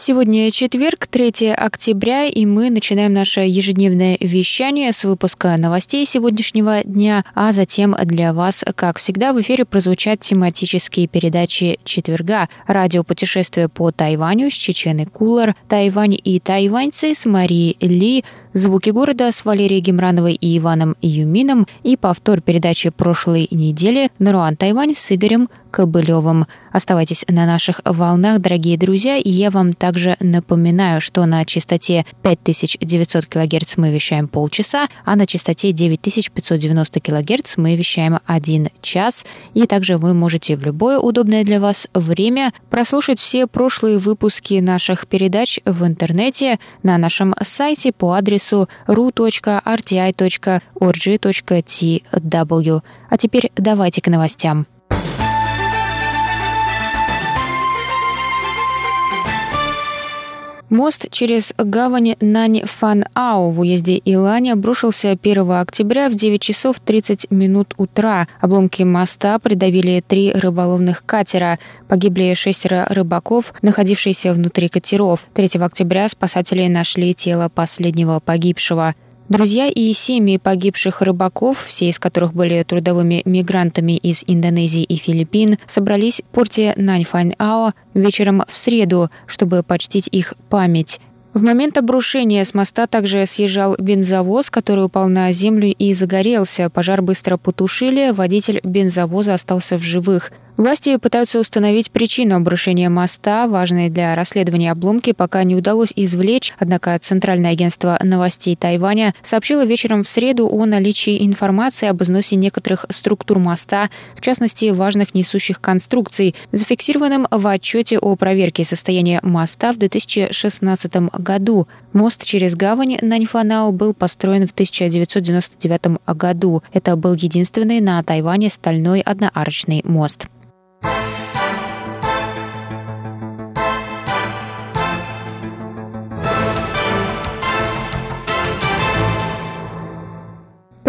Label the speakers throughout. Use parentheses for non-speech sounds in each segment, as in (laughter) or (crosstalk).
Speaker 1: Сегодня четверг, 3 октября, и мы начинаем наше ежедневное вещание с выпуска новостей сегодняшнего дня, а затем для вас, как всегда, в эфире прозвучат тематические передачи четверга. Радиопутешествие по Тайваню с Чеченой Кулар, Тайвань и тайваньцы с Марией Ли, Звуки города с Валерией Гемрановой и Иваном Юмином и повтор передачи прошлой недели Наруан Тайвань с Игорем Кобылевым. Оставайтесь на наших волнах, дорогие друзья, и я вам также напоминаю, что на частоте 5900 кГц мы вещаем полчаса, а на частоте 9590 кГц мы вещаем один час. И также вы можете в любое удобное для вас время прослушать все прошлые выпуски наших передач в интернете на нашем сайте по адресу ru.rti.org.tw. А теперь давайте к новостям. Мост через гавань Нань-Фан-Ау в уезде Илань обрушился 1 октября в 9 часов 30 минут утра. Обломки моста придавили три рыболовных катера. Погибли шестеро рыбаков, находившиеся внутри катеров. 3 октября спасатели нашли тело последнего погибшего. Друзья и семьи погибших рыбаков, все из которых были трудовыми мигрантами из Индонезии и Филиппин, собрались в порте Наньфань-Ао вечером в среду, чтобы почтить их память. В момент обрушения с моста также съезжал бензовоз, который упал на землю и загорелся. Пожар быстро потушили, водитель бензовоза остался в живых. Власти пытаются установить причину обрушения моста. Важные для расследования обломки пока не удалось извлечь, однако Центральное агентство новостей Тайваня сообщило вечером в среду о наличии информации об износе некоторых структур моста, в частности важных несущих конструкций, зафиксированным в отчете о проверке состояния моста в 2016 году. Мост через гавань Наньфанау был построен в 1999 году. Это был единственный на Тайване стальной одноарочный мост.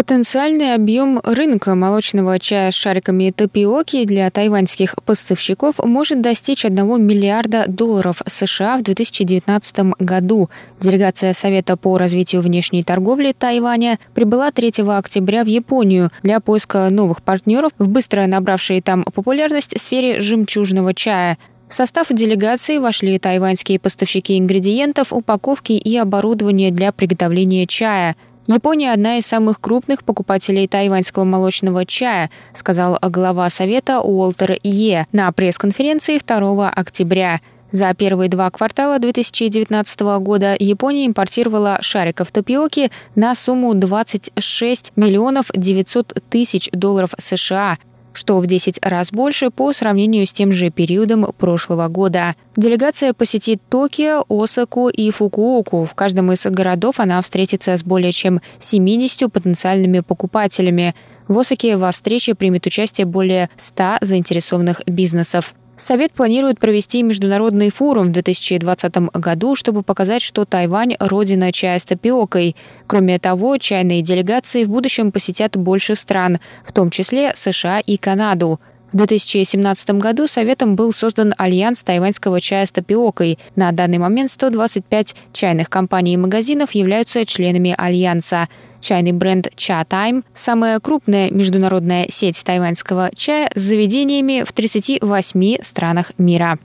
Speaker 1: Потенциальный объем рынка молочного чая с шариками тапиоки для тайваньских поставщиков может достичь 1 миллиарда долларов США в 2019 году. Делегация Совета по развитию внешней торговли Тайваня прибыла 3 октября в Японию для поиска новых партнеров в быстро набравшей там популярность сфере жемчужного чая. В состав делегации вошли тайваньские поставщики ингредиентов, упаковки и оборудования для приготовления чая – Япония – одна из самых крупных покупателей тайваньского молочного чая, сказал глава Совета Уолтер Е на пресс-конференции 2 октября. За первые два квартала 2019 года Япония импортировала шариков тапиоки на сумму 26 миллионов 900 тысяч долларов США, что в 10 раз больше по сравнению с тем же периодом прошлого года. Делегация посетит Токио, Осаку и Фукуоку. В каждом из городов она встретится с более чем 70 потенциальными покупателями. В Осаке во встрече примет участие более 100 заинтересованных бизнесов. Совет планирует провести международный форум в 2020 году, чтобы показать, что Тайвань – родина чая с тапиокой. Кроме того, чайные делегации в будущем посетят больше стран, в том числе США и Канаду. В 2017 году Советом был создан Альянс тайваньского чая с тапиокой. На данный момент 125 чайных компаний и магазинов являются членами Альянса. Чайный бренд Cha Time – самая крупная международная сеть тайваньского чая с заведениями в 38 странах мира.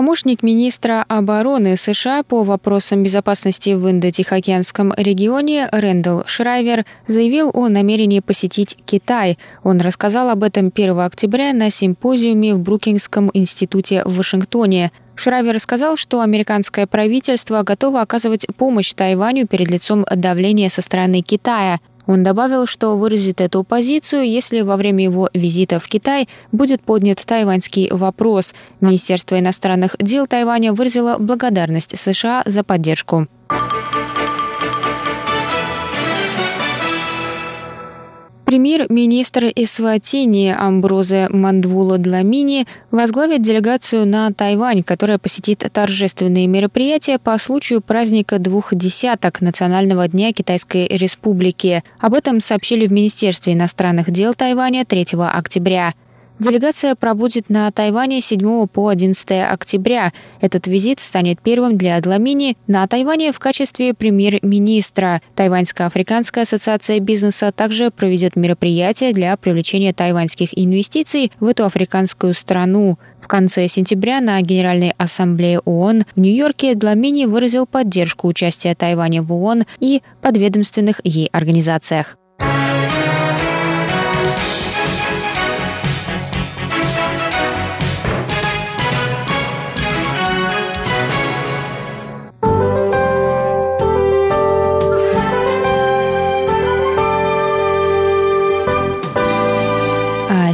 Speaker 1: Помощник министра обороны США по вопросам безопасности в Индо-Тихоокеанском регионе Рэндалл Шрайвер заявил о намерении посетить Китай. Он рассказал об этом 1 октября на симпозиуме в Брукингском институте в Вашингтоне. Шрайвер сказал, что американское правительство готово оказывать помощь Тайваню перед лицом давления со стороны Китая. Он добавил, что выразит эту позицию, если во время его визита в Китай будет поднят тайваньский вопрос. Министерство иностранных дел Тайваня выразило благодарность США за поддержку. Премьер-министр Эсватини Амброзе Мандвула Дламини возглавит делегацию на Тайвань, которая посетит торжественные мероприятия по случаю праздника двух десяток Национального дня Китайской Республики. Об этом сообщили в Министерстве иностранных дел Тайваня 3 октября. Делегация пробудет на Тайване 7 по 11 октября. Этот визит станет первым для Адламини на Тайване в качестве премьер-министра. Тайваньская африканская ассоциация бизнеса также проведет мероприятие для привлечения тайваньских инвестиций в эту африканскую страну. В конце сентября на Генеральной ассамблее ООН в Нью-Йорке Дламини выразил поддержку участия Тайваня в ООН и подведомственных ей организациях.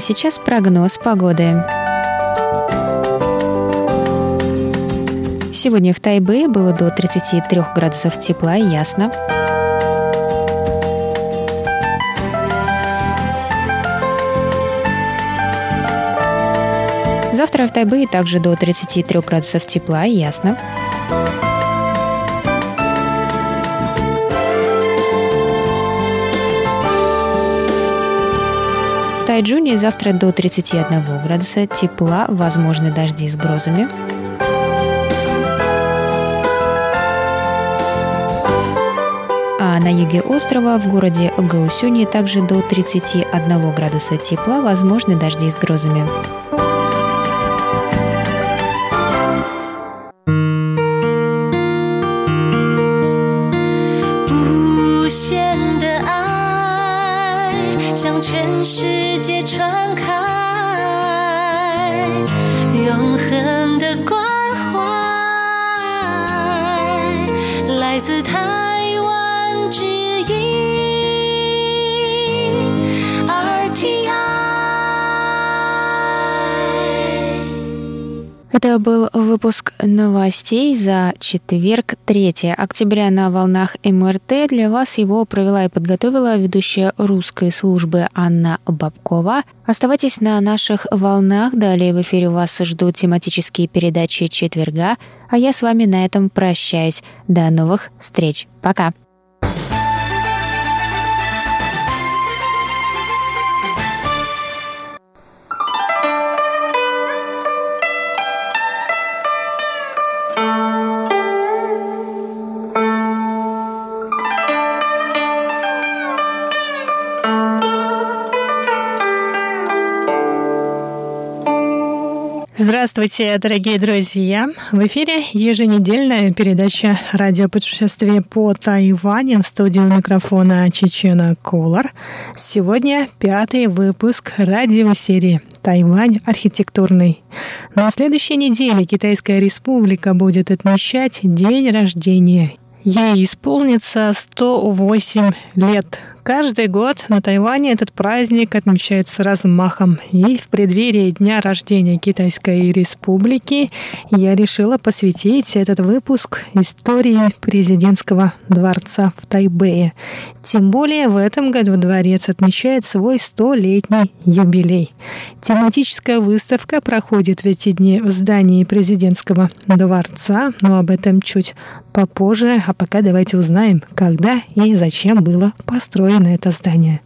Speaker 1: Сейчас прогноз погоды. Сегодня в Тайбе было до 33 градусов тепла и ясно. Завтра в Тайбе также до 33 градусов тепла и ясно. Тайджуне завтра до 31 градуса тепла, возможны дожди с грозами. А на юге острова, в городе Гаусюни, также до 31 градуса тепла, возможны дожди с грозами. Это был выпуск новостей за четверг, 3 октября на волнах МРТ. Для вас его провела и подготовила ведущая русской службы Анна Бабкова. Оставайтесь на наших волнах. Далее в эфире вас ждут тематические передачи четверга. А я с вами на этом прощаюсь. До новых встреч. Пока.
Speaker 2: Здравствуйте, дорогие друзья! В эфире еженедельная передача радиопутешествия по Тайваню в студию микрофона Чечена Колор. Сегодня пятый выпуск радиосерии «Тайвань архитектурный». На следующей неделе Китайская республика будет отмечать день рождения. Ей исполнится 108 лет. Каждый год на Тайване этот праздник отмечают с размахом. И в преддверии дня рождения Китайской Республики я решила посвятить этот выпуск истории президентского дворца в Тайбэе. Тем более в этом году дворец отмечает свой столетний юбилей. Тематическая выставка проходит в эти дни в здании президентского дворца, но об этом чуть попозже. А пока давайте узнаем, когда и зачем было построено на это здание.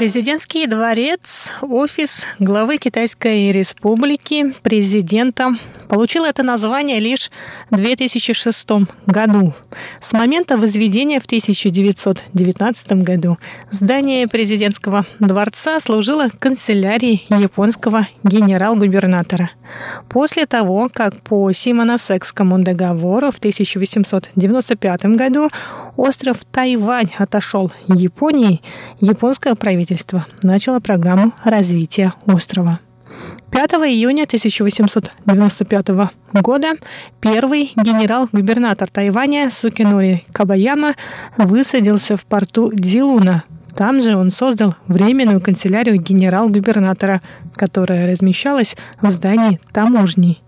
Speaker 2: Президентский дворец, офис главы Китайской республики, президента, получил это название лишь в 2006 году. С момента возведения в 1919 году здание президентского дворца служило канцелярией японского генерал-губернатора. После того, как по Симоносекскому договору в 1895 году остров Тайвань отошел Японии, японское правительство начало программу развития острова. 5 июня 1895 года первый генерал-губернатор Тайваня Сукинори Кабаяма высадился в порту Дилуна. Там же он создал временную канцелярию генерал-губернатора, которая размещалась в здании таможни.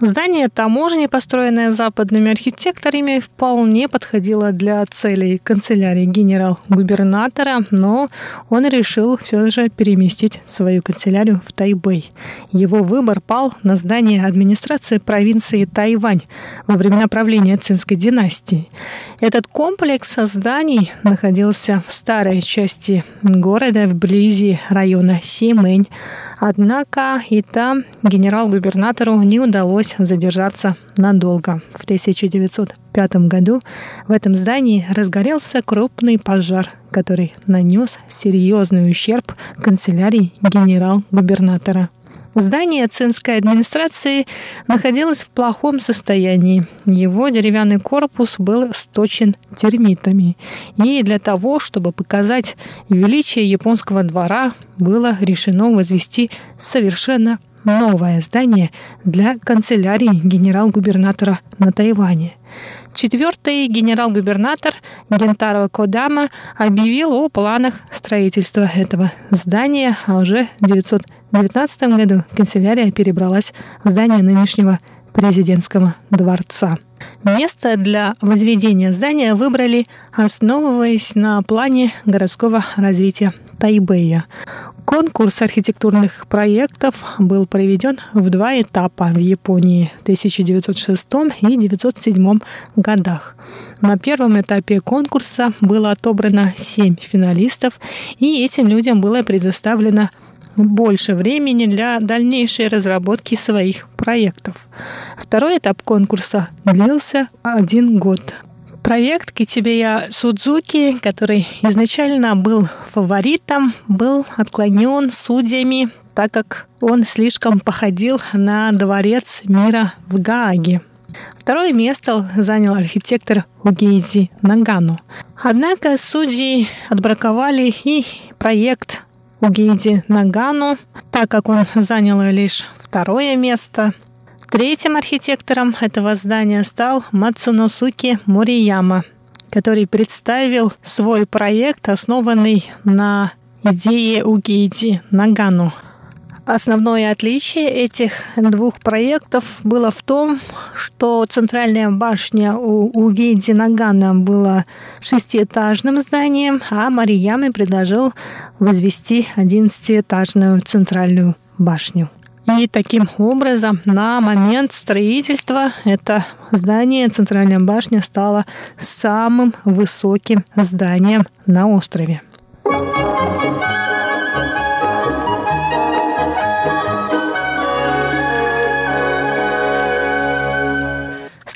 Speaker 2: Здание таможни, построенное западными архитекторами, вполне подходило для целей канцелярии генерал-губернатора, но он решил все же переместить свою канцелярию в Тайбэй. Его выбор пал на здание администрации провинции Тайвань во времена правления Цинской династии. Этот комплекс зданий находился в старой части города вблизи района Симэнь. Однако и там генерал-губернатору не удалось пришлось задержаться надолго. В 1905 году в этом здании разгорелся крупный пожар, который нанес серьезный ущерб канцелярии генерал-губернатора. Здание цинской администрации находилось в плохом состоянии. Его деревянный корпус был сточен термитами. И для того, чтобы показать величие японского двора, было решено возвести совершенно новое здание для канцелярии генерал-губернатора на Тайване. Четвертый генерал-губернатор Гентаро Кодама объявил о планах строительства этого здания, а уже в 1919 году канцелярия перебралась в здание нынешнего президентского дворца. Место для возведения здания выбрали, основываясь на плане городского развития Тайбэя. Конкурс архитектурных проектов был проведен в два этапа в Японии в 1906 и 1907 годах. На первом этапе конкурса было отобрано семь финалистов, и этим людям было предоставлено больше времени для дальнейшей разработки своих проектов. Второй этап конкурса длился один год. Проект Китибея Судзуки, который изначально был фаворитом, был отклонен судьями, так как он слишком походил на дворец мира в Гааге. Второе место занял архитектор Угейзи Нагану. Однако судьи отбраковали и проект Угейди Нагану, так как он занял лишь второе место – Третьим архитектором этого здания стал Мацуносуки Морияма, который представил свой проект, основанный на идее Угейди Нагану. Основное отличие этих двух проектов было в том, что центральная башня у Угейди Нагана была шестиэтажным зданием, а Марияме предложил возвести одиннадцатиэтажную центральную башню. И таким образом на момент строительства это здание, центральная башня, стало самым высоким зданием на острове.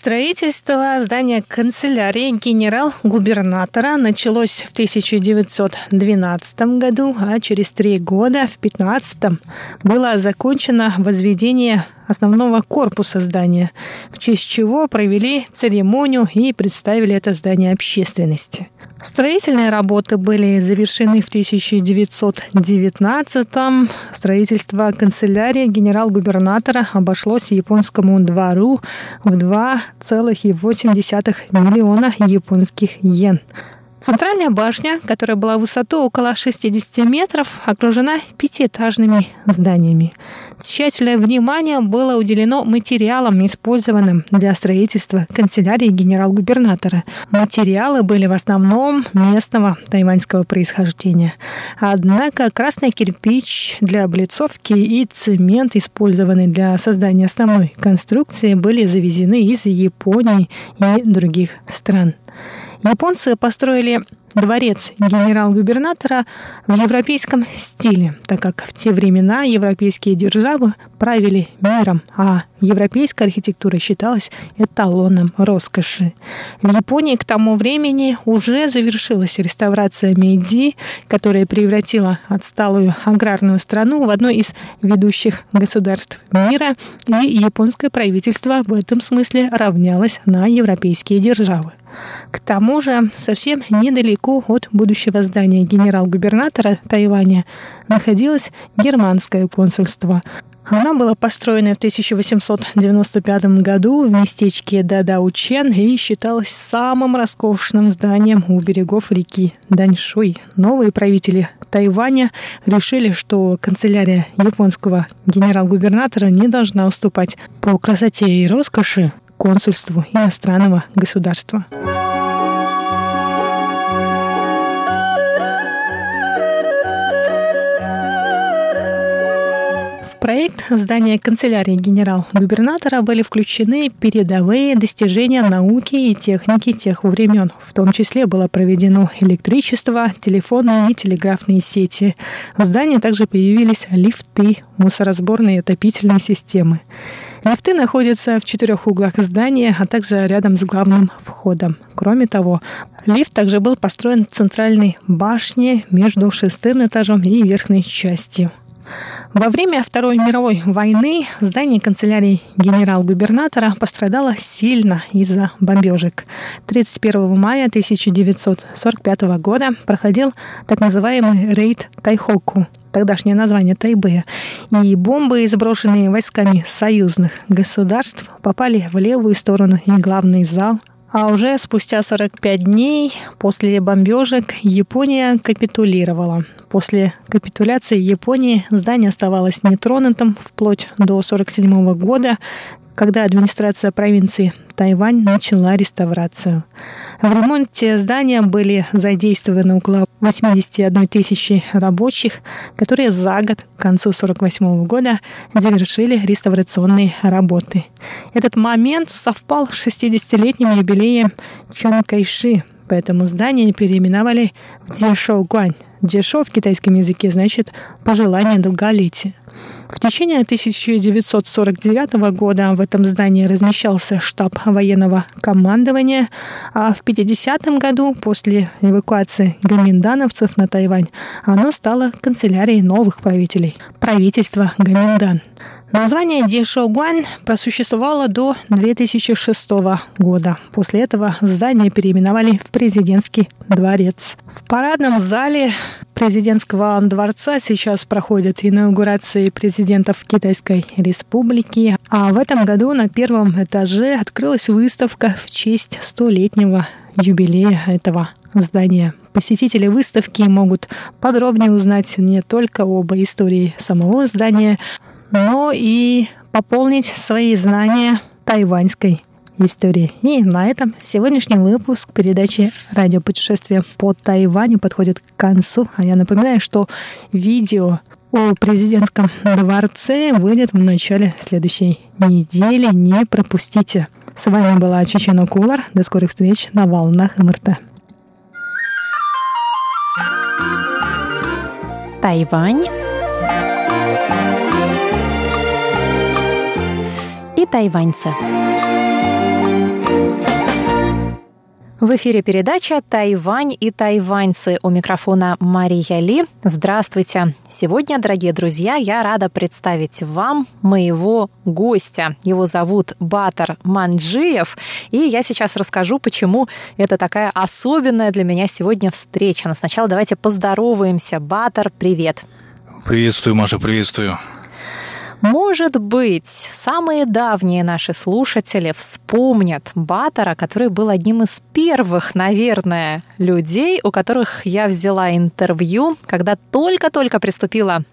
Speaker 2: Строительство здания канцелярии генерал-губернатора началось в 1912 году, а через три года, в 2015, было закончено возведение основного корпуса здания, в честь чего провели церемонию и представили это здание общественности. Строительные работы были завершены в 1919-м. Строительство канцелярии генерал-губернатора обошлось японскому двору в 2,8 миллиона японских йен. Центральная башня, которая была высотой около 60 метров, окружена пятиэтажными зданиями. Тщательное внимание было уделено материалам, использованным для строительства канцелярии генерал-губернатора. Материалы были в основном местного тайваньского происхождения. Однако красный кирпич для облицовки и цемент, использованный для создания основной конструкции, были завезены из Японии и других стран. Японцы построили дворец генерал-губернатора в европейском стиле, так как в те времена европейские державы правили миром, а европейская архитектура считалась эталоном роскоши. В Японии к тому времени уже завершилась реставрация Мэйдзи, которая превратила отсталую аграрную страну в одно из ведущих государств мира, и японское правительство в этом смысле равнялось на европейские державы. К тому же совсем недалеко от будущего здания генерал-губернатора Тайваня находилось германское консульство. Оно было построено в 1895 году в местечке Дадаучен и считалось самым роскошным зданием у берегов реки Даньшуй. Новые правители Тайваня решили, что канцелярия японского генерал-губернатора не должна уступать по красоте и роскоши консульству иностранного государства. Проект здания канцелярии генерал-губернатора были включены передовые достижения науки и техники тех времен. В том числе было проведено электричество, телефонные и телеграфные сети. В здании также появились лифты, мусоросборные и отопительные системы. Лифты находятся в четырех углах здания, а также рядом с главным входом. Кроме того, лифт также был построен в центральной башне между шестым этажом и верхней частью. Во время Второй мировой войны здание канцелярии генерал-губернатора пострадало сильно из-за бомбежек. 31 мая 1945 года проходил так называемый рейд Тайхоку, тогдашнее название Тайбэя, и бомбы, сброшенные войсками союзных государств, попали в левую сторону и главный зал а уже спустя 45 дней после бомбежек Япония капитулировала. После капитуляции Японии здание оставалось нетронутым вплоть до 1947 года, когда администрация провинции Тайвань начала реставрацию. В ремонте здания были задействованы около 81 тысячи рабочих, которые за год к концу 1948 года завершили реставрационные работы. Этот момент совпал с 60-летним юбилеем Чан Кайши, поэтому здание переименовали в Дзешоугуань. Дзешо в китайском языке значит «пожелание долголетия». В течение 1949 года в этом здании размещался штаб военного командования, а в 50 году, после эвакуации гаминдановцев на Тайвань, оно стало канцелярией новых правителей – правительства Гаминдан. Название Дешогуань просуществовало до 2006 года. После этого здание переименовали в президентский дворец. В парадном зале президентского дворца сейчас проходят инаугурации президентов Китайской Республики. А в этом году на первом этаже открылась выставка в честь столетнего юбилея этого здания. Посетители выставки могут подробнее узнать не только об истории самого здания, но и пополнить свои знания тайваньской истории. И на этом сегодняшний выпуск передачи «Радиопутешествие по Тайваню» подходит к концу. А я напоминаю, что видео о президентском дворце выйдет в начале следующей недели. Не пропустите. С вами была Чечена Кулар. До скорых встреч на волнах МРТ.
Speaker 3: Тайвань и тайваньцы. В эфире передача «Тайвань и тайваньцы». У микрофона Мария Ли. Здравствуйте. Сегодня, дорогие друзья, я рада представить вам моего гостя. Его зовут Батар Манджиев. И я сейчас расскажу, почему это такая особенная для меня сегодня встреча. Но сначала давайте поздороваемся. Батар, привет.
Speaker 4: Приветствую, Маша, приветствую.
Speaker 3: Может быть, самые давние наши слушатели вспомнят Баттера, который был одним из первых, наверное, людей, у которых я взяла интервью, когда только-только приступила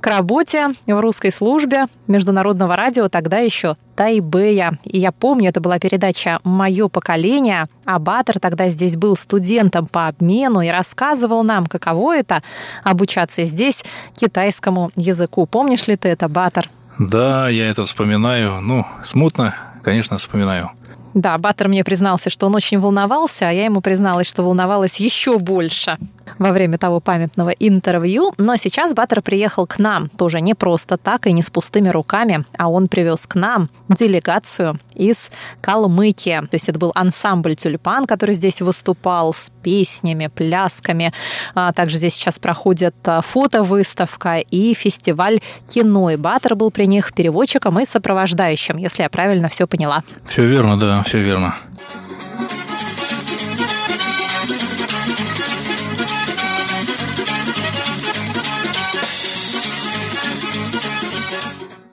Speaker 3: к работе в русской службе международного радио, тогда еще Тайбэя. И я помню, это была передача «Мое поколение», а Баттер тогда здесь был студентом по обмену и рассказывал нам, каково это обучаться здесь китайскому языку. Помнишь ли ты это, Баттер?
Speaker 4: Да, я это вспоминаю. Ну, смутно, конечно, вспоминаю.
Speaker 3: Да, Баттер мне признался, что он очень волновался, а я ему призналась, что волновалась еще больше во время того памятного интервью. Но сейчас Баттер приехал к нам тоже не просто так и не с пустыми руками, а он привез к нам делегацию из Калмыкии. То есть это был ансамбль «Тюльпан», который здесь выступал с песнями, плясками. А также здесь сейчас проходит а, фотовыставка и фестиваль кино. И Баттер был при них переводчиком и сопровождающим, если я правильно все поняла.
Speaker 4: Все верно, да, все верно.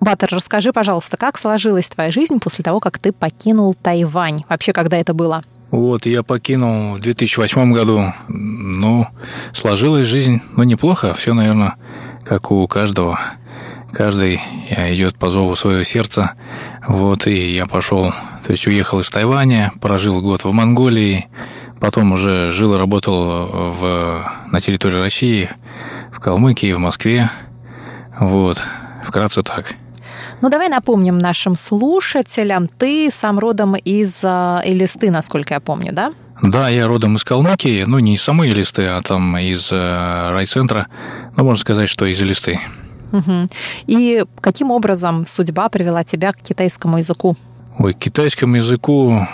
Speaker 3: Батер, расскажи, пожалуйста, как сложилась твоя жизнь после того, как ты покинул Тайвань? Вообще, когда это было?
Speaker 4: Вот, я покинул в 2008 году. Ну, сложилась жизнь, ну, неплохо. Все, наверное, как у каждого. Каждый идет по зову своего сердца. Вот, и я пошел, то есть уехал из Тайваня, прожил год в Монголии, потом уже жил и работал в, на территории России, в Калмыкии, в Москве. Вот, вкратце так.
Speaker 3: Ну, давай напомним нашим слушателям, ты сам родом из э, Элисты, насколько я помню, да?
Speaker 4: Да, я родом из Калмыкии, ну, не из самой Элисты, а там из э, райцентра, ну, можно сказать, что из Элисты.
Speaker 3: Угу. И каким образом судьба привела тебя к китайскому языку?
Speaker 4: Ой, к китайскому языку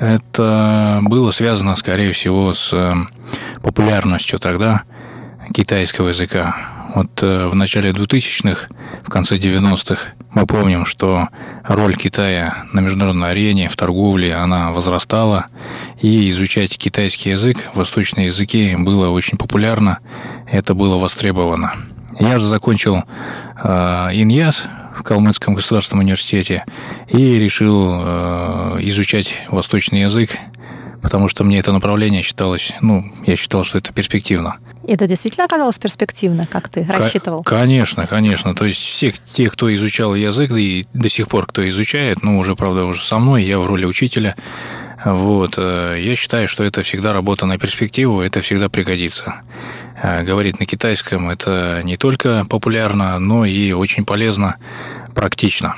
Speaker 4: это было связано, скорее всего, с э, популярностью тогда китайского языка. Вот э, в начале 2000-х, в конце 90-х мы помним, что роль Китая на международной арене, в торговле, она возрастала, и изучать китайский язык, восточные языки было очень популярно, это было востребовано. Я же закончил э, ИНЯС в Калмыцком государственном университете и решил э, изучать восточный язык, потому что мне это направление считалось, ну, я считал, что это перспективно.
Speaker 3: Это действительно оказалось перспективно, как ты рассчитывал?
Speaker 4: Конечно, конечно. То есть все те, кто изучал язык, и до сих пор кто изучает, ну, уже, правда, уже со мной, я в роли учителя, вот, э, я считаю, что это всегда работа на перспективу, это всегда пригодится. Э, говорить на китайском – это не только популярно, но и очень полезно, практично.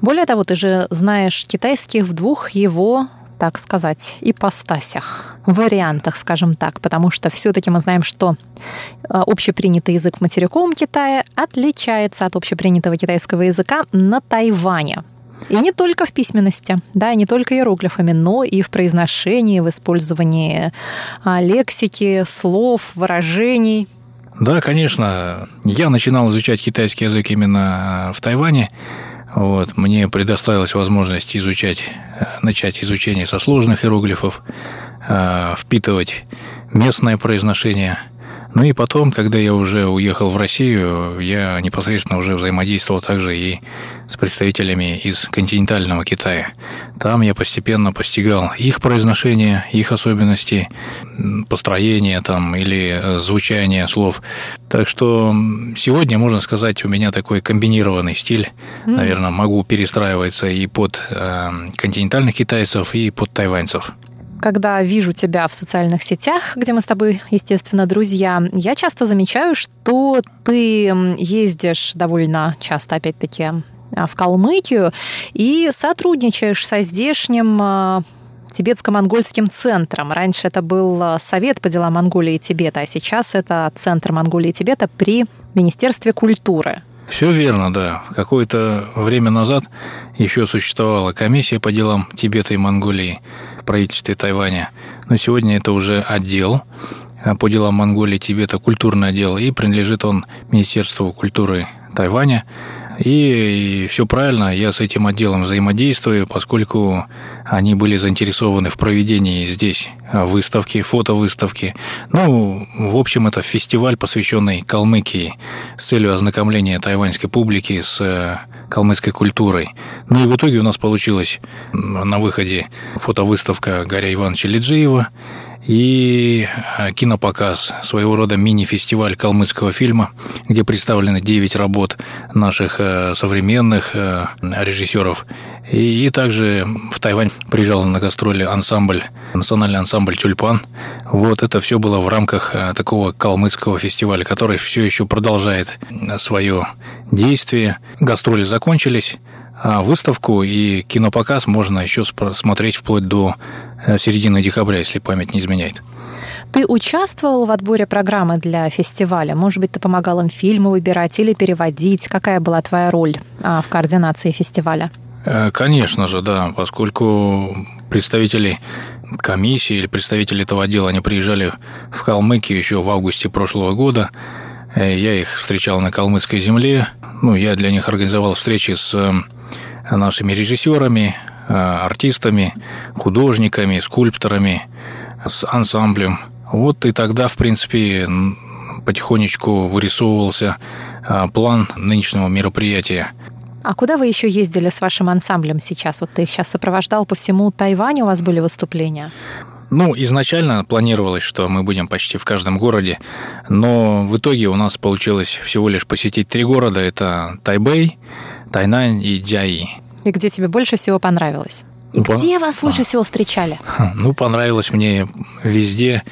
Speaker 3: Более того, ты же знаешь китайский в двух его так сказать, ипостасях, вариантах, скажем так, потому что все-таки мы знаем, что э, общепринятый язык в материковом Китае отличается от общепринятого китайского языка на Тайване. И не только в письменности, да, не только иероглифами, но и в произношении, в использовании а, лексики, слов, выражений.
Speaker 4: Да, конечно. Я начинал изучать китайский язык именно в Тайване. Вот, мне предоставилась возможность изучать, э, начать изучение со сложных иероглифов, э, впитывать местное произношение – ну и потом, когда я уже уехал в Россию, я непосредственно уже взаимодействовал также и с представителями из континентального Китая. Там я постепенно постигал их произношение, их особенности, построение там или э, звучание слов. Так что сегодня, можно сказать, у меня такой комбинированный стиль. Mm. Наверное, могу перестраиваться и под э, континентальных китайцев, и под тайваньцев
Speaker 3: когда вижу тебя в социальных сетях, где мы с тобой, естественно, друзья, я часто замечаю, что ты ездишь довольно часто, опять-таки, а, в Калмыкию и сотрудничаешь со здешним а, тибетско-монгольским центром. Раньше это был а, Совет по делам Монголии и Тибета, а сейчас это Центр Монголии и Тибета при Министерстве культуры.
Speaker 4: Все верно, да. Какое-то время назад еще существовала комиссия по делам Тибета и Монголии в правительстве Тайваня. Но сегодня это уже отдел а, по делам Монголии, Тибета, культурный отдел, и принадлежит он Министерству культуры Тайваня. И, и все правильно, я с этим отделом взаимодействую, поскольку они были заинтересованы в проведении здесь а, выставки, фотовыставки. Ну, в общем, это фестиваль, посвященный Калмыкии с целью ознакомления тайваньской публики с э, калмыцкой культурой. Ну и в итоге у нас получилось на выходе фотовыставка Гаря Ивановича Лиджиева и э, кинопоказ, своего рода мини-фестиваль калмыцкого фильма, где представлены 9 работ наших э, современных э, режиссеров. И, и также в Тайвань приезжал на гастроли ансамбль, национальный ансамбль «Тюльпан». Вот это все было в рамках такого калмыцкого фестиваля, который все еще продолжает свое действие. Гастроли закончились, выставку и кинопоказ можно еще смотреть вплоть до э, середины декабря, если память не изменяет.
Speaker 3: Ты участвовал в отборе программы для фестиваля? Может быть, ты помогал им фильмы выбирать или переводить? Какая была твоя роль а, в координации фестиваля?
Speaker 4: Э, конечно же, да, поскольку представители комиссии или представители этого отдела, они приезжали в Калмыкию еще в августе прошлого года, Э, я их встречал на калмыцкой земле. Ну, я для них организовал встречи с нашими режиссерами, э, артистами, художниками, скульпторами, с ансамблем. Вот и тогда, в принципе, потихонечку вырисовывался план нынешнего мероприятия.
Speaker 3: А куда вы еще ездили с вашим ансамблем сейчас? Вот ты их сейчас сопровождал по всему Тайваню, у вас были выступления?
Speaker 4: Ну, изначально планировалось, что мы будем почти в каждом городе, но в итоге у нас получилось всего лишь посетить три города. Это Тайбэй, Тайнань и Джаи.
Speaker 3: И где тебе больше всего понравилось? И где вас лучше всего встречали? (laughs)
Speaker 4: Ну, понравилось мне везде.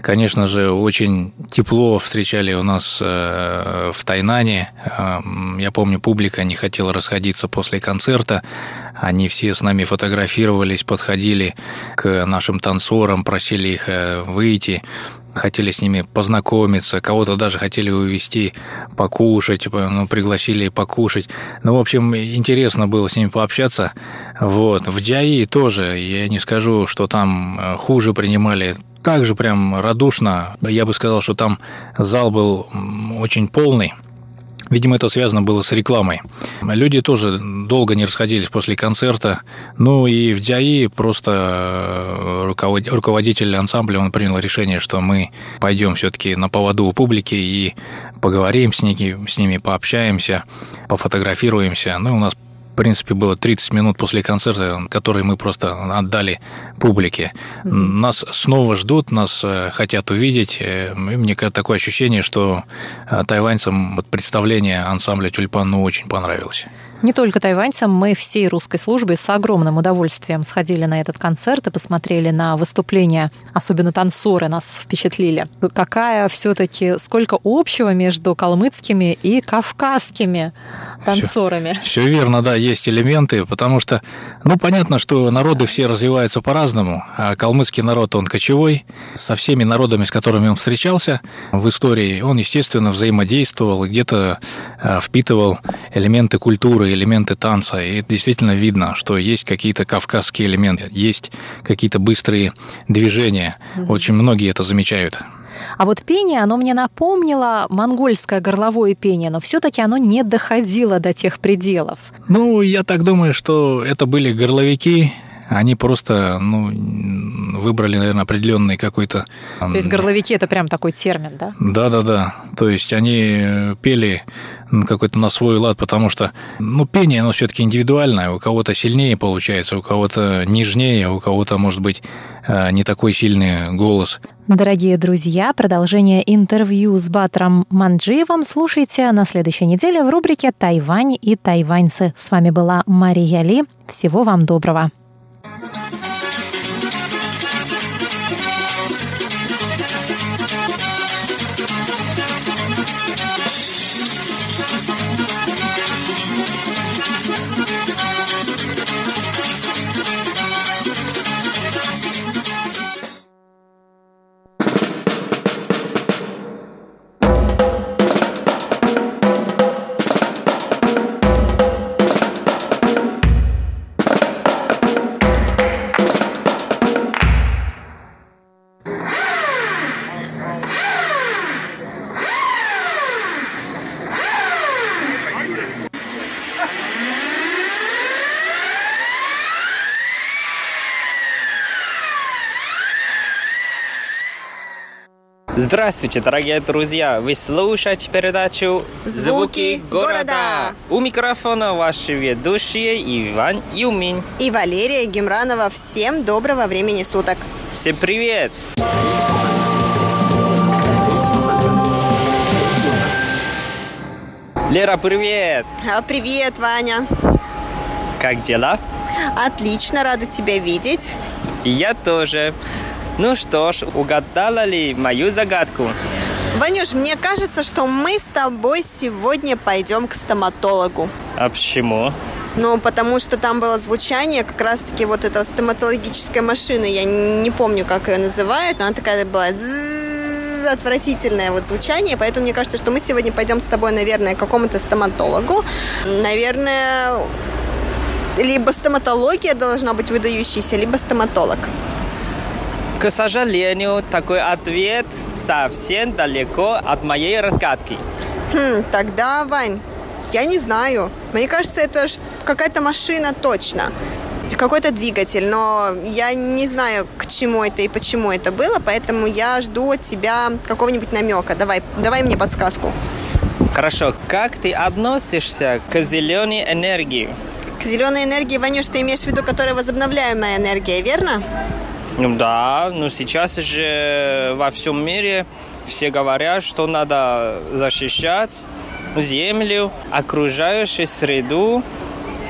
Speaker 4: Конечно же, очень тепло встречали у нас э, в Тайнане. Э, Я помню, публика не хотела расходиться после концерта. Они все с нами фотографировались, подходили к нашим танцорам, просили их э, выйти хотели с ними познакомиться, кого-то даже хотели увезти покушать, типа, ну, пригласили покушать. Ну, в общем, интересно было с ними пообщаться. Вот. В Джаи тоже, я не скажу, что там э, хуже принимали также прям радушно. Я бы сказал, что там зал был очень полный. Видимо, это связано было с рекламой. Люди тоже долго не расходились после концерта. Ну и в Дяи просто э, руковод- руководитель ансамбля, он принял решение, что мы пойдем все-таки на поводу у публики и поговорим с ними, с ними пообщаемся, пофотографируемся. Ну, у нас принципе, было 30 минут после концерта, который мы просто отдали публике. Нас снова ждут, нас э, хотят увидеть. э, И мне такое ощущение, что э, тайваньцам представление ансамбля «Тюльпан» ну, очень понравилось.
Speaker 3: Не только тайваньцам, мы всей русской службой с огромным удовольствием сходили на этот концерт и посмотрели на выступления. Особенно танцоры нас впечатлили. Какая все-таки, сколько общего между калмыцкими и кавказскими танцорами.
Speaker 4: Все верно, да, есть элементы, потому что, ну, понятно, что народы все развиваются по-разному, а калмыцкий народ, он кочевой, со всеми народами, с которыми он встречался в истории, он, естественно, взаимодействовал, где-то э, впитывал элементы культуры, элементы танца, и это действительно видно, что есть какие-то кавказские элементы, есть какие-то быстрые движения, очень многие это замечают.
Speaker 3: А вот пение, оно мне напомнило монгольское горловое пение, но все-таки оно не доходило до тех пределов.
Speaker 4: Ну, я так думаю, что это были горловики, они просто, ну, выбрали, наверное, определенный какой-то...
Speaker 3: То есть горловики это прям такой термин, да?
Speaker 4: Да-да-да. То есть они пели какой-то на свой лад, потому что, ну, пение, оно все-таки индивидуальное. У кого-то сильнее получается, у кого-то нежнее, у кого-то, может быть, э, не такой сильный голос.
Speaker 3: Дорогие друзья, продолжение интервью с Батром Манджиевым слушайте на следующей неделе в рубрике «Тайвань и тайваньцы». С вами была Мария Ли. Всего вам доброго.
Speaker 5: Здравствуйте, дорогие друзья! Вы слушаете передачу
Speaker 6: «Звуки города».
Speaker 5: У микрофона ваши ведущие Иван Юмин.
Speaker 6: И Валерия Гемранова. Всем доброго времени суток.
Speaker 5: Всем привет! Лера, привет!
Speaker 6: А, Привет, Ваня.
Speaker 5: Как дела?
Speaker 6: Отлично, рада тебя видеть.
Speaker 5: И я тоже. Ну что ж, угадала ли мою загадку?
Speaker 6: Ванюш, мне кажется, что мы с тобой сегодня пойдем к стоматологу.
Speaker 5: А почему?
Speaker 6: Ну, потому что там было звучание как раз-таки вот этой стоматологической машины. Я не помню, как ее называют, но она такая была отвратительное вот звучание, поэтому мне кажется, что мы сегодня пойдем с тобой, наверное, к какому-то стоматологу. Наверное, либо стоматология должна быть выдающейся, либо стоматолог.
Speaker 5: К сожалению, такой ответ совсем далеко от моей разгадки.
Speaker 6: Хм, тогда, Вань, я не знаю. Мне кажется, это какая-то машина точно. Какой-то двигатель, но я не знаю, к чему это и почему это было, поэтому я жду от тебя какого-нибудь намека. Давай, давай мне подсказку.
Speaker 5: Хорошо. Как ты относишься к зеленой энергии?
Speaker 6: К зеленой энергии, Ванюш, ты имеешь в виду, которая возобновляемая энергия, верно?
Speaker 5: Ну да, но сейчас же во всем мире все говорят, что надо защищать землю, окружающую среду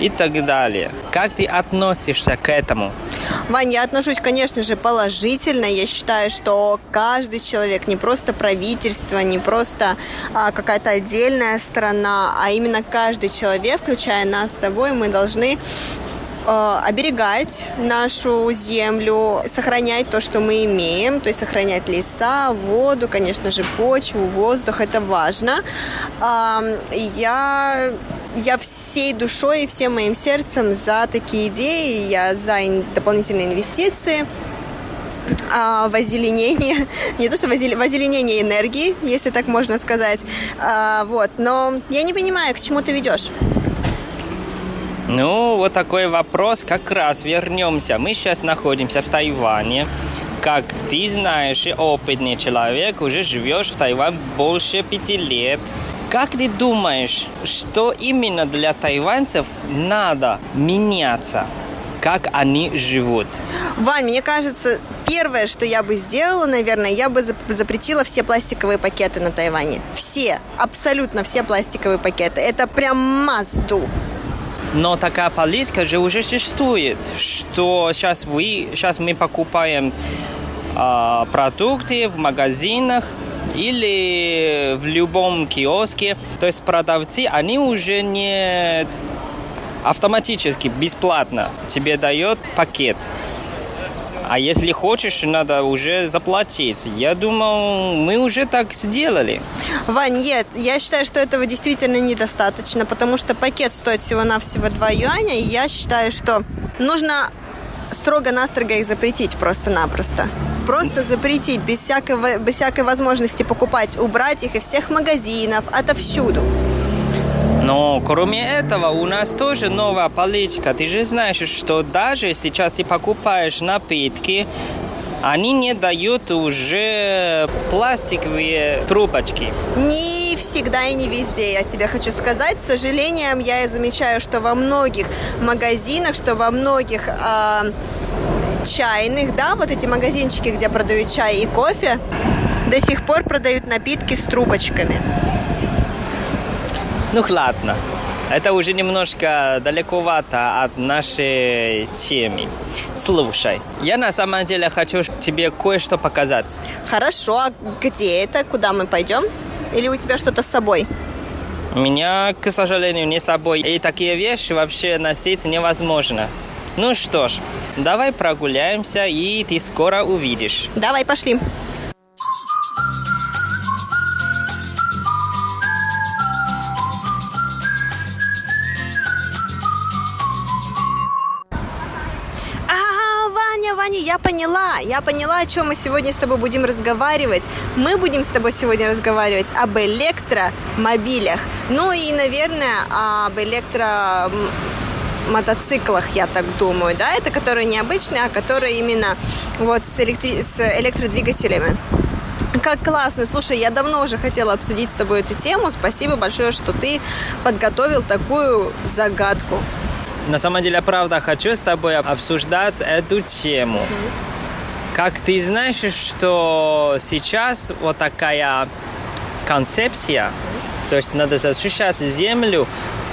Speaker 5: и так далее. Как ты относишься к этому?
Speaker 6: Вань, я отношусь, конечно же, положительно. Я считаю, что каждый человек, не просто правительство, не просто а, какая-то отдельная страна, а именно каждый человек, включая нас с тобой, мы должны оберегать нашу землю, сохранять то, что мы имеем, то есть сохранять леса, воду, конечно же, почву, воздух, это важно. Я я всей душой и всем моим сердцем за такие идеи, я за дополнительные инвестиции а, в озеленение, (laughs) не то что в озеленение энергии, если так можно сказать, а, вот, но я не понимаю, к чему ты ведешь.
Speaker 5: Ну, вот такой вопрос, как раз вернемся. Мы сейчас находимся в Тайване. Как ты знаешь, опытный человек, уже живешь в Тайване больше пяти лет. Как ты думаешь, что именно для тайваньцев надо меняться? Как они живут?
Speaker 6: Вань, мне кажется, первое, что я бы сделала, наверное, я бы запретила все пластиковые пакеты на Тайване. Все, абсолютно все пластиковые пакеты. Это прям must do.
Speaker 5: Но такая политика же уже существует, что сейчас, вы, сейчас мы покупаем э, продукты в магазинах, или в любом киоске. То есть продавцы, они уже не автоматически, бесплатно тебе дают пакет. А если хочешь, надо уже заплатить. Я думал, мы уже так сделали.
Speaker 6: Вань, нет, я считаю, что этого действительно недостаточно, потому что пакет стоит всего-навсего 2 юаня, и я считаю, что нужно строго-настрого их запретить просто-напросто. Просто запретить, без всякой, без всякой возможности покупать, убрать их из всех магазинов, отовсюду.
Speaker 5: Но кроме этого у нас тоже новая политика. Ты же знаешь, что даже сейчас ты покупаешь напитки, они не дают уже пластиковые трубочки.
Speaker 6: Не всегда и не везде, я тебе хочу сказать. С сожалением, я замечаю, что во многих магазинах, что во многих э, чайных, да, вот эти магазинчики, где продают чай и кофе, до сих пор продают напитки с трубочками.
Speaker 5: Ну, ладно. Это уже немножко далековато от нашей темы. Слушай, я на самом деле хочу тебе кое-что показать.
Speaker 6: Хорошо, а где это? Куда мы пойдем? Или у тебя что-то с собой?
Speaker 5: У меня, к сожалению, не с собой. И такие вещи вообще носить невозможно. Ну что ж, давай прогуляемся, и ты скоро увидишь.
Speaker 6: Давай, пошли. Поняла, я поняла, о чем мы сегодня с тобой будем разговаривать. Мы будем с тобой сегодня разговаривать об электромобилях. Ну и, наверное, об электро мотоциклах, я так думаю, да, это которые необычные, а которые именно вот с, электри... с электродвигателями. Как классно. Слушай, я давно уже хотела обсудить с тобой эту тему. Спасибо большое, что ты подготовил такую загадку.
Speaker 5: На самом деле, правда, хочу с тобой обсуждать эту тему. Как ты знаешь, что сейчас вот такая концепция, то есть надо защищать землю,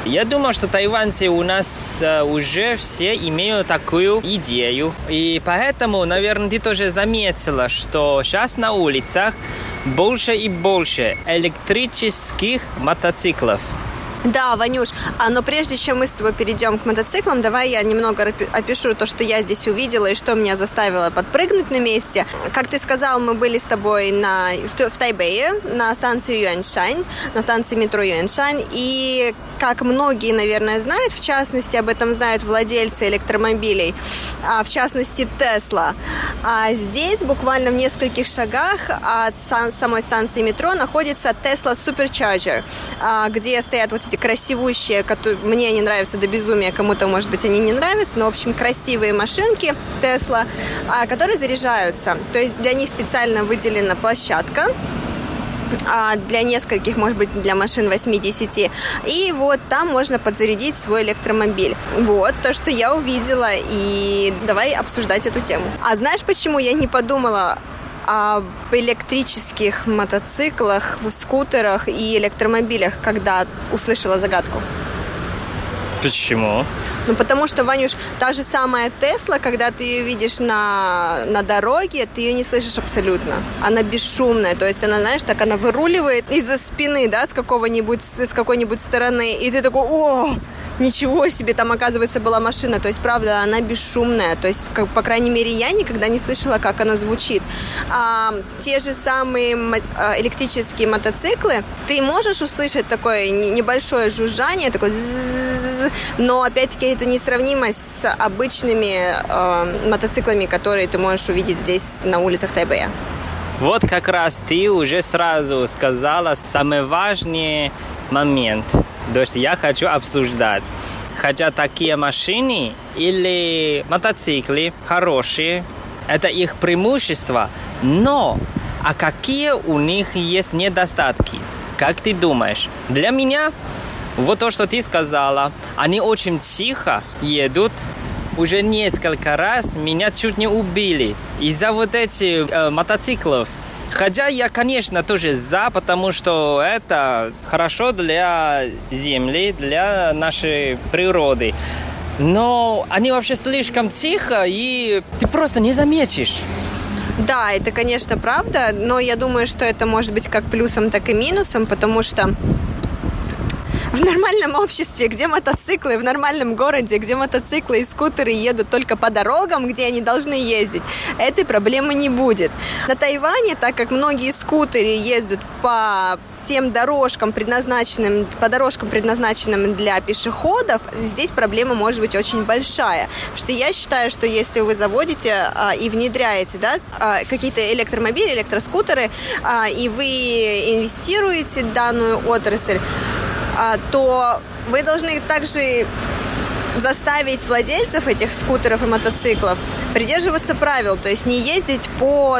Speaker 5: я думаю, что тайваньцы у нас э, уже все имеют такую идею. И поэтому, наверное, ты тоже заметила, что сейчас на улицах больше и больше электрических мотоциклов.
Speaker 6: Да, Ванюш, а, но прежде чем мы с тобой перейдем к мотоциклам, давай я немного опишу то, что я здесь увидела и что меня заставило подпрыгнуть на месте. Как ты сказал, мы были с тобой на, в, в Тайбэе на станции Юаньшань, на станции метро Юаньшань, и как многие, наверное, знают, в частности, об этом знают владельцы электромобилей, а, в частности, Тесла. А здесь, буквально в нескольких шагах от самой станции метро, находится Tesla Supercharger, а, где стоят вот эти красивущие, которые мне они нравятся до безумия, кому-то, может быть, они не нравятся, но, в общем, красивые машинки Tesla, а, которые заряжаются. То есть для них специально выделена площадка, а, для нескольких, может быть, для машин 8-10. И вот там можно подзарядить свой электромобиль. Вот то, что я увидела, и давай обсуждать эту тему. А знаешь, почему я не подумала об электрических мотоциклах, скутерах и электромобилях, когда услышала загадку?
Speaker 5: Почему?
Speaker 6: Ну, потому что, Ванюш, та же самая Тесла, когда ты ее видишь на, на дороге, ты ее не слышишь абсолютно. Она бесшумная, то есть она, знаешь, так она выруливает из-за спины, да, с какого-нибудь, с какой-нибудь стороны, и ты такой, о, ничего себе, там, оказывается, была машина. То есть, правда, она бесшумная. То есть, как, по крайней мере, я никогда не слышала, как она звучит. А, те же самые а, электрические мотоциклы, ты можешь услышать такое небольшое жужжание, такое но, опять-таки, это несравнимо с обычными э, мотоциклами, которые ты можешь увидеть здесь на улицах Тайбэя.
Speaker 5: Вот как раз ты уже сразу сказала самый важный момент – то есть я хочу обсуждать. Хотя такие машины или мотоциклы хорошие, это их преимущество, но а какие у них есть недостатки? Как ты думаешь? Для меня, вот то, что ты сказала, они очень тихо едут, уже несколько раз меня чуть не убили из-за вот этих э, мотоциклов. Хотя я, конечно, тоже за, потому что это хорошо для Земли, для нашей природы. Но они вообще слишком тихо, и ты просто не заметишь.
Speaker 6: Да, это, конечно, правда, но я думаю, что это может быть как плюсом, так и минусом, потому что в нормальном обществе, где мотоциклы, в нормальном городе, где мотоциклы и скутеры едут только по дорогам, где они должны ездить, этой проблемы не будет. На Тайване, так как многие скутеры ездят по тем дорожкам, предназначенным, по дорожкам, предназначенным для пешеходов, здесь проблема может быть очень большая. Потому что я считаю, что если вы заводите а, и внедряете да, а, какие-то электромобили, электроскутеры, а, и вы инвестируете в данную отрасль, то вы должны также заставить владельцев этих скутеров и мотоциклов придерживаться правил, то есть не ездить по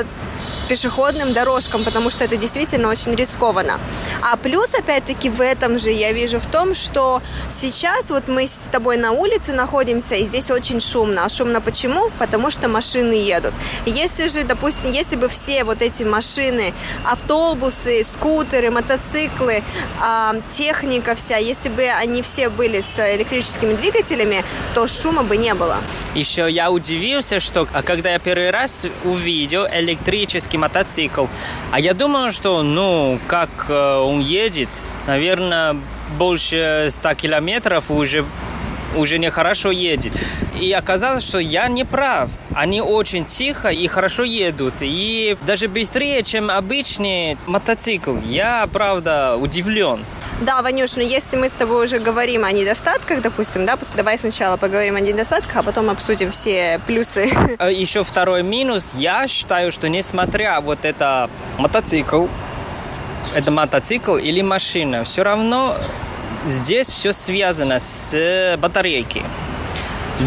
Speaker 6: пешеходным дорожкам, потому что это действительно очень рискованно. А плюс, опять-таки, в этом же я вижу в том, что сейчас вот мы с тобой на улице находимся, и здесь очень шумно. А шумно почему? Потому что машины едут. Если же, допустим, если бы все вот эти машины, автобусы, скутеры, мотоциклы, э, техника вся, если бы они все были с электрическими двигателями, то шума бы не было.
Speaker 5: Еще я удивился, что а когда я первый раз увидел электрический электрический мотоцикл. А я думал, что, ну, как э, он едет, наверное, больше 100 километров уже уже нехорошо едет. И оказалось, что я не прав. Они очень тихо и хорошо едут. И даже быстрее, чем обычный мотоцикл. Я, правда, удивлен.
Speaker 6: Да, Ванюш, но если мы с тобой уже говорим о недостатках, допустим, да, давай сначала поговорим о недостатках, а потом обсудим все плюсы. (laughs)
Speaker 5: А Еще второй минус. Я считаю, что несмотря вот это мотоцикл, это мотоцикл или машина, все равно здесь все связано с батарейки.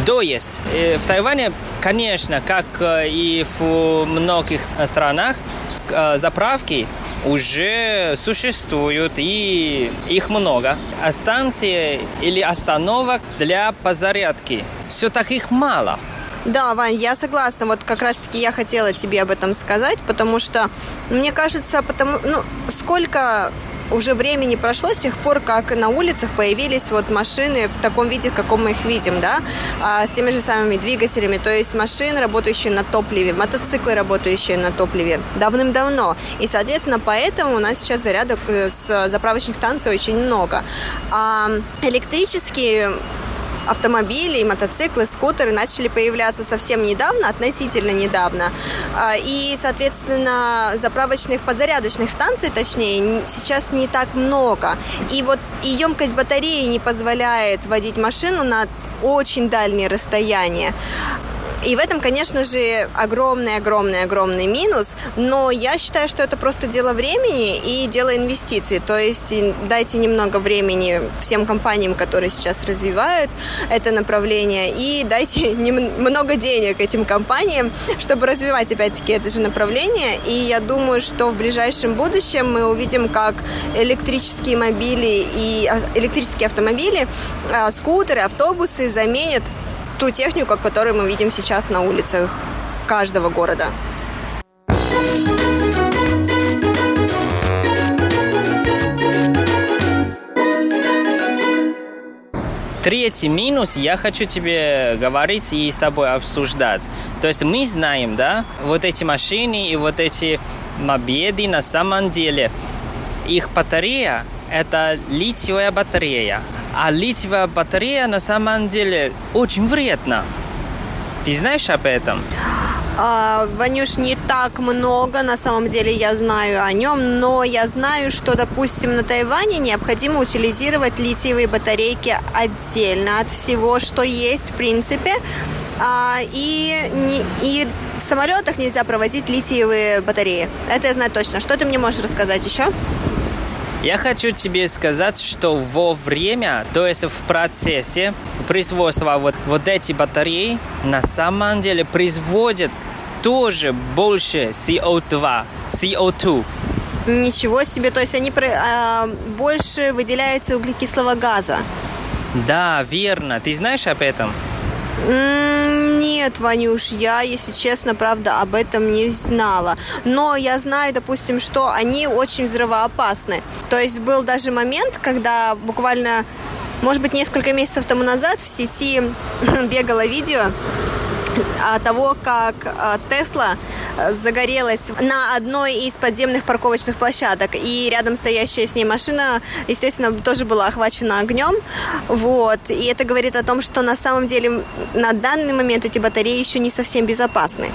Speaker 5: То есть э, в Тайване, конечно, как э, и в многих странах, э, заправки уже существуют, и их много. А станции или остановок для позарядки, все так их мало.
Speaker 6: Да, Вань, я согласна. Вот как раз-таки я хотела тебе об этом сказать, потому что мне кажется, потому, ну, сколько уже времени прошло с тех пор, как на улицах появились вот машины в таком виде, в каком мы их видим, да, а, с теми же самыми двигателями, то есть машины, работающие на топливе, мотоциклы, работающие на топливе, давным-давно. И, соответственно, поэтому у нас сейчас зарядок э, с заправочных станций очень много. А электрические автомобили, мотоциклы, скутеры начали появляться совсем недавно, относительно недавно. А, и, соответственно, заправочных подзарядочных станций, точнее, сейчас не так много. И вот и емкость батареи не позволяет водить машину на очень дальние расстояния. И в этом, конечно же, огромный-огромный-огромный минус, но я считаю, что это просто дело времени и дело инвестиций. То есть дайте немного времени всем компаниям, которые сейчас развивают это направление, и дайте (laughs) много денег этим компаниям, чтобы развивать, опять-таки, это же направление. И я думаю, что в ближайшем будущем мы увидим, как электрические мобили и а, электрические автомобили, а, скутеры, автобусы заменят ту технику, которую мы видим сейчас на улицах каждого города.
Speaker 5: Третий минус я хочу тебе говорить и с тобой обсуждать. То есть мы знаем, да, вот эти машины и вот эти мобеды на самом деле, их батарея – это литиевая батарея. А литиевая батарея на самом деле очень вредна. Ты знаешь об этом?
Speaker 6: А, Ванюш, не так много, на самом деле я знаю о нем, но я знаю, что, допустим, на Тайване необходимо утилизировать литиевые батарейки отдельно от всего, что есть, в принципе. А, и, не, и в самолетах нельзя провозить литиевые батареи. Это я знаю точно. Что ты мне можешь рассказать еще?
Speaker 5: Я хочу тебе сказать, что во время, то есть в процессе производства вот, вот эти батареи на самом деле производят тоже больше CO2, CO2.
Speaker 6: Ничего себе, то есть они э, больше выделяются углекислого газа.
Speaker 5: Да, верно. Ты знаешь об этом?
Speaker 6: Нет, Ванюш, я, если честно, правда, об этом не знала. Но я знаю, допустим, что они очень взрывоопасны. То есть был даже момент, когда буквально, может быть, несколько месяцев тому назад в сети (clears throat) бегало видео, того, как а, Тесла э, загорелась на одной из подземных парковочных площадок, и рядом стоящая с ней машина, естественно, тоже была охвачена огнем. Вот. И это говорит о том, что на самом деле на данный момент эти батареи еще не совсем безопасны.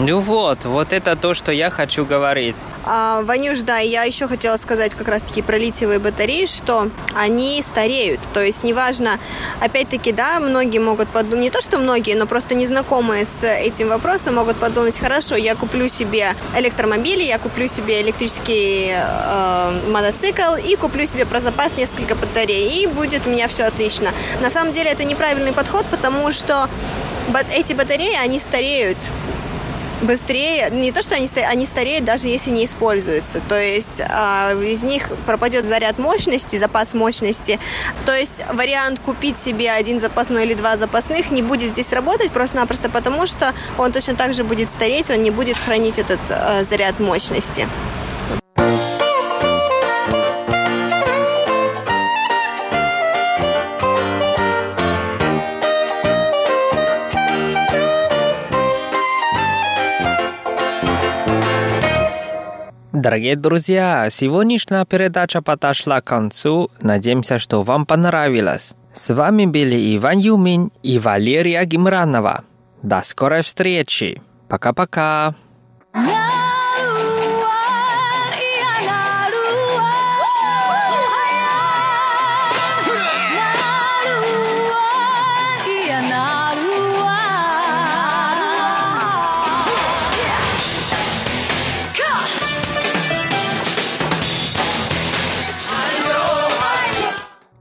Speaker 5: Ну вот, вот это то, что я хочу говорить.
Speaker 6: А, Ванюш, да, я еще хотела сказать как раз-таки про литиевые батареи, что они стареют. То есть неважно, опять-таки, да, многие могут подумать, не то, что многие, но просто незнакомые с этим вопросом могут подумать, хорошо, я куплю себе электромобиль, я куплю себе электрический э, мотоцикл и куплю себе про запас несколько батарей, и будет у меня все отлично. На самом деле это неправильный подход, потому что эти батареи, они стареют быстрее, не то, что они, они стареют, даже если не используются. То есть э, из них пропадет заряд мощности, запас мощности. То есть вариант купить себе один запасной или два запасных не будет здесь работать просто-напросто потому, что он точно так же будет стареть, он не будет хранить этот э, заряд мощности.
Speaker 5: Дорогие друзья, сегодняшняя передача подошла к концу. Надеемся, что вам понравилось. С вами были Иван Юмин и Валерия Гимранова. До скорой встречи. Пока-пока. Yeah!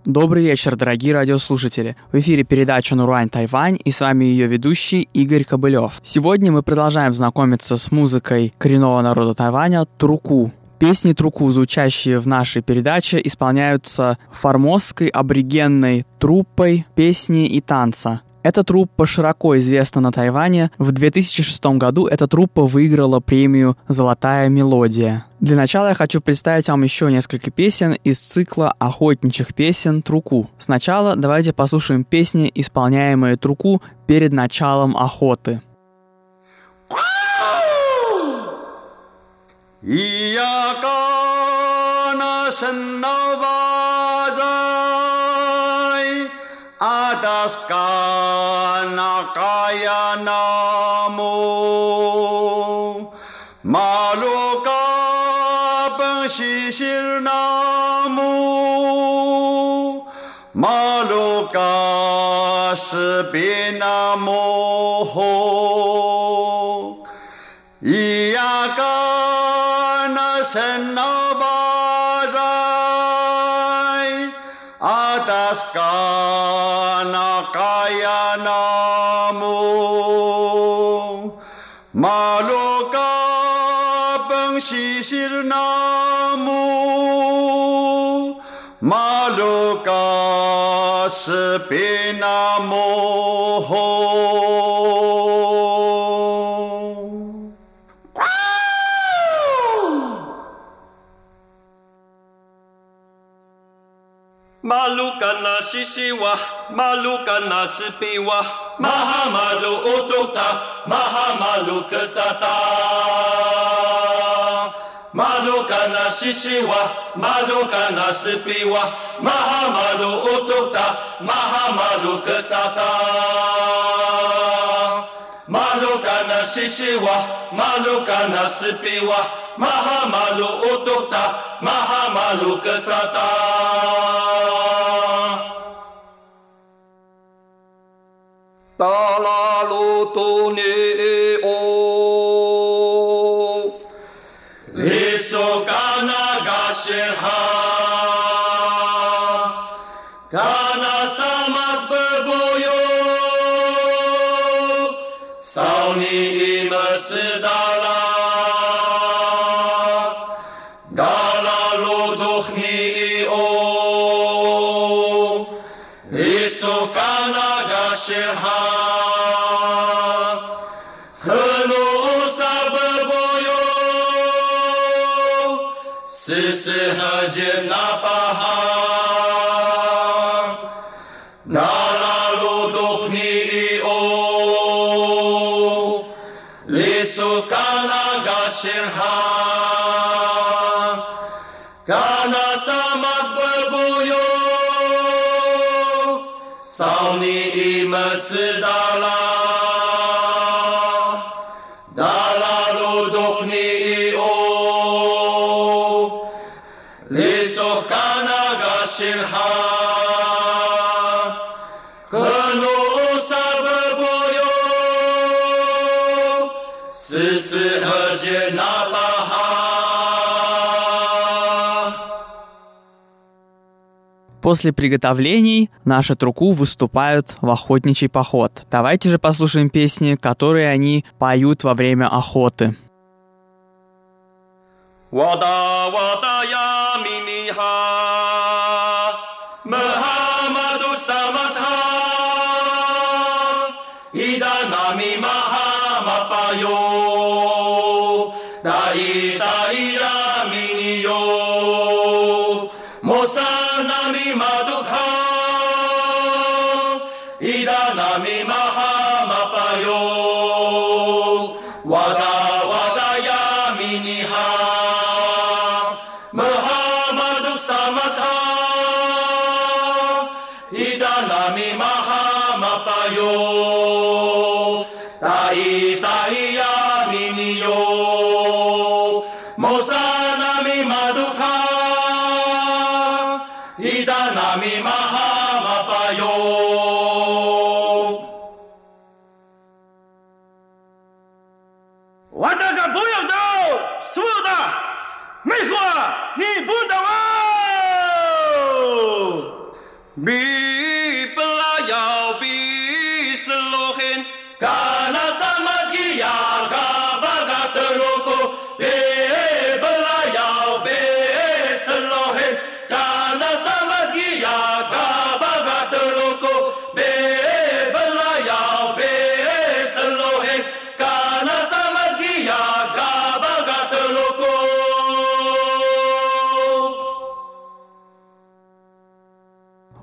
Speaker 7: Добрый вечер, дорогие радиослушатели. В эфире передача «Нуруань Тайвань» и с вами ее ведущий Игорь Кобылев. Сегодня мы продолжаем знакомиться с музыкой коренного народа Тайваня Труку. Песни Труку, звучащие в нашей передаче, исполняются формозской аборигенной труппой песни и танца. Эта труппа широко известна на Тайване. В 2006 году эта труппа выиграла премию «Золотая мелодия». Для начала я хочу представить вам еще несколько песен из цикла охотничьих песен Труку. Сначала давайте послушаем песни, исполняемые Труку перед началом охоты. Ataskana namo Maluka pensisir namo Maluka
Speaker 8: 是别那么好，咿 是比那摩吼。马路干那西西哇，马路干那斯比
Speaker 9: 哇，马哈马路乌都达，马哈马路克萨达。マドカナシシワ、マドカナスピワマハマドオトタ
Speaker 10: マハマドクサ
Speaker 9: タマドカナシシワ、マドカナスピワマハマドオトタマハマドクサタタラロトネ se dala. Lo dohni i o. Lisoh kanaga shilhan.
Speaker 7: После приготовлений наши труку выступают в охотничий поход. Давайте же послушаем песни, которые они поют во время охоты.
Speaker 9: Wada wada ya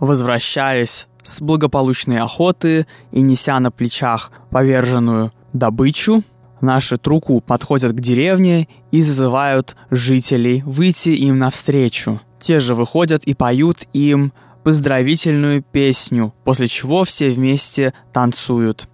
Speaker 7: Возвращаясь с благополучной охоты и неся на плечах поверженную добычу, наши труку подходят к деревне и зазывают жителей выйти им навстречу. Те же выходят и поют им поздравительную песню, после чего все вместе танцуют.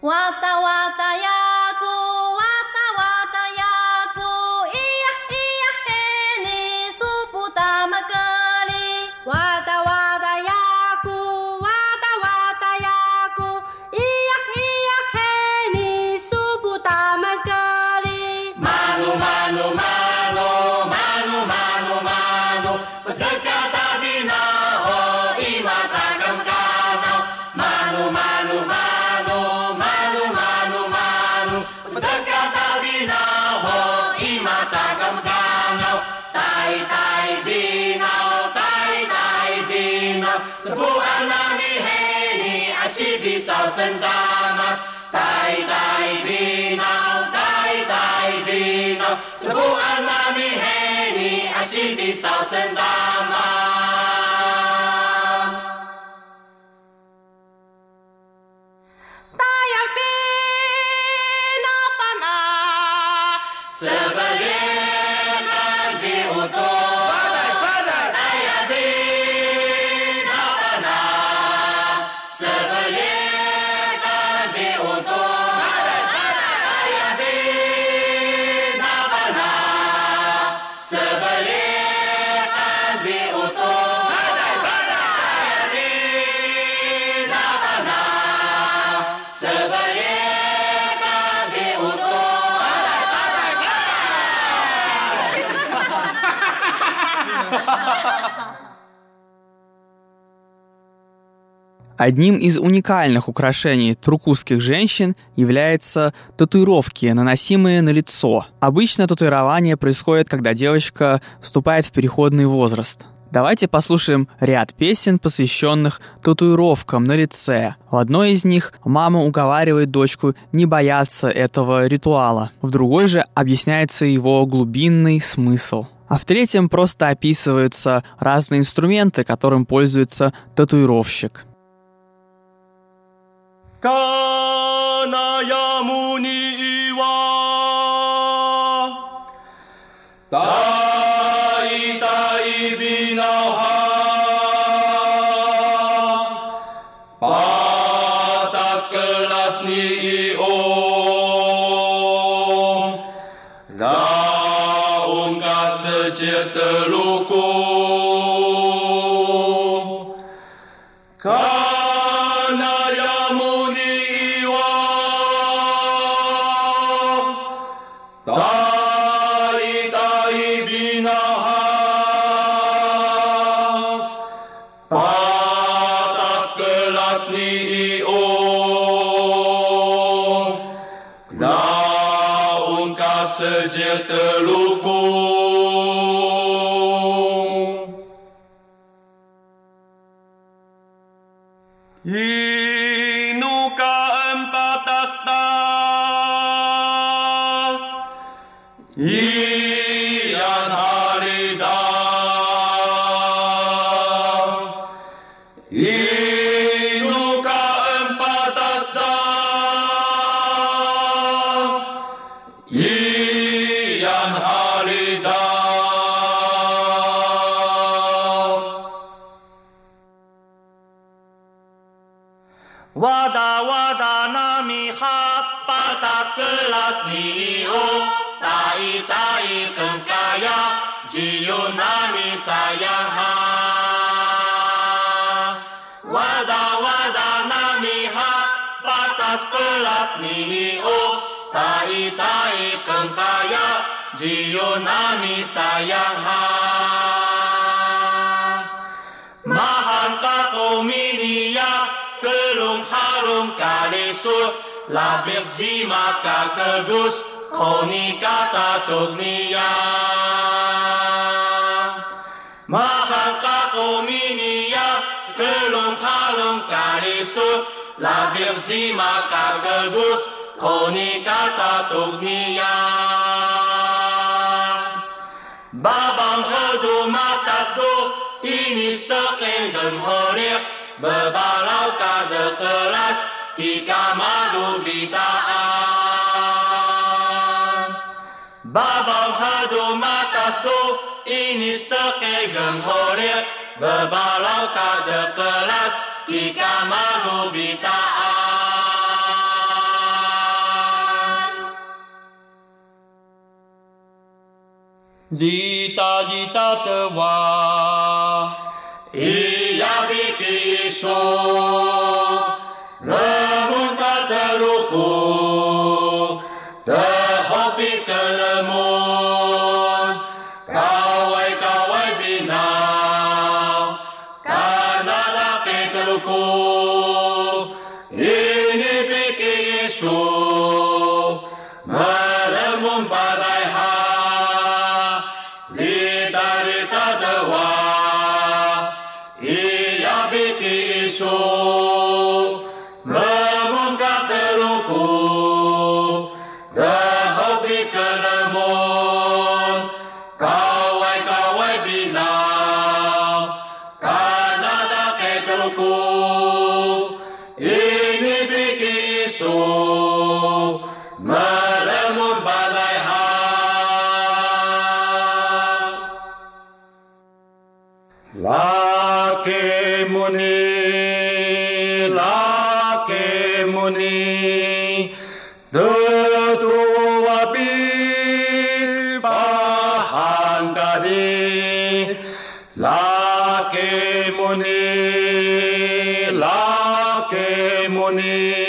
Speaker 11: わたわたや sentanas Dai, dai, binau, dai, dai, binau Sebuah nami heni asyik pisau sentanas
Speaker 7: Одним из уникальных украшений трукузских женщин являются татуировки, наносимые на лицо. Обычно татуирование происходит, когда девочка вступает в переходный возраст. Давайте послушаем ряд песен, посвященных татуировкам на лице. В одной из них мама уговаривает дочку не бояться этого ритуала. В другой же объясняется его глубинный смысл. А в третьем просто описываются разные инструменты, которым пользуется татуировщик.
Speaker 11: 噶纳雅木尼瓦，达伊达伊比那哈，帕达斯格拉斯尼伊欧，达翁卡斯杰德鲁。tawadana ha patas kelas ni o tai tai kengkaya jiyo nami sayang ha wada wada nami ha patas kelas ni o tai tai kengkaya jiyo nami sayang ha mahan ka kominia gelung harung kalisur labik jima kakegus koni kata tugnia. Mahang kakominia gelung harung kalisur labik jima kakegus koni kata tugnia. Babang hodu matas do ini stok engem horiak bờ ba ca de clas ti ca ma du bi ta a ba bom ha
Speaker 9: du ma ta sto inista ke gam hore bờ ca de clas ti ca ma du bi ta a Gita Krishna. Muni, Lake Muni.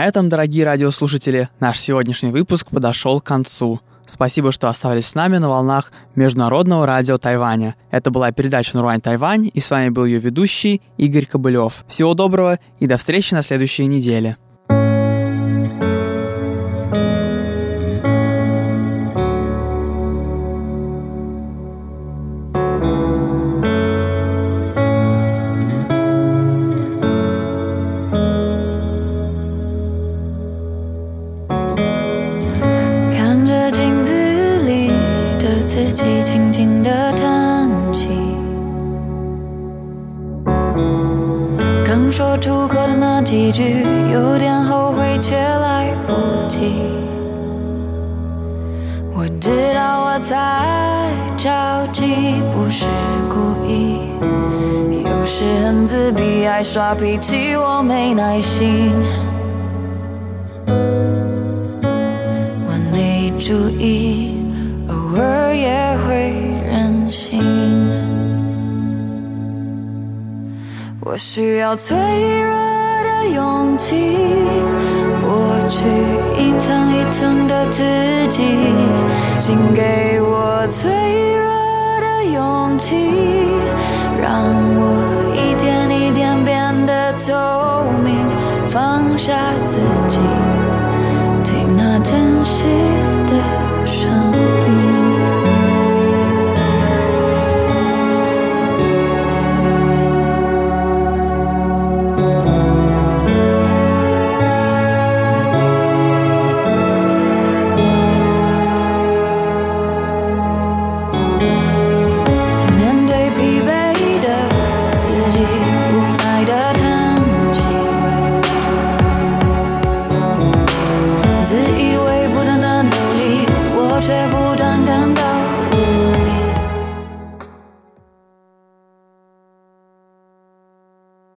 Speaker 12: На этом, дорогие радиослушатели, наш сегодняшний выпуск подошел к концу. Спасибо, что оставались с нами на волнах Международного радио Тайваня. Это была передача «Нурвань Тайвань», и с вами был ее ведущий Игорь Кобылев. Всего доброго и до встречи на следующей неделе.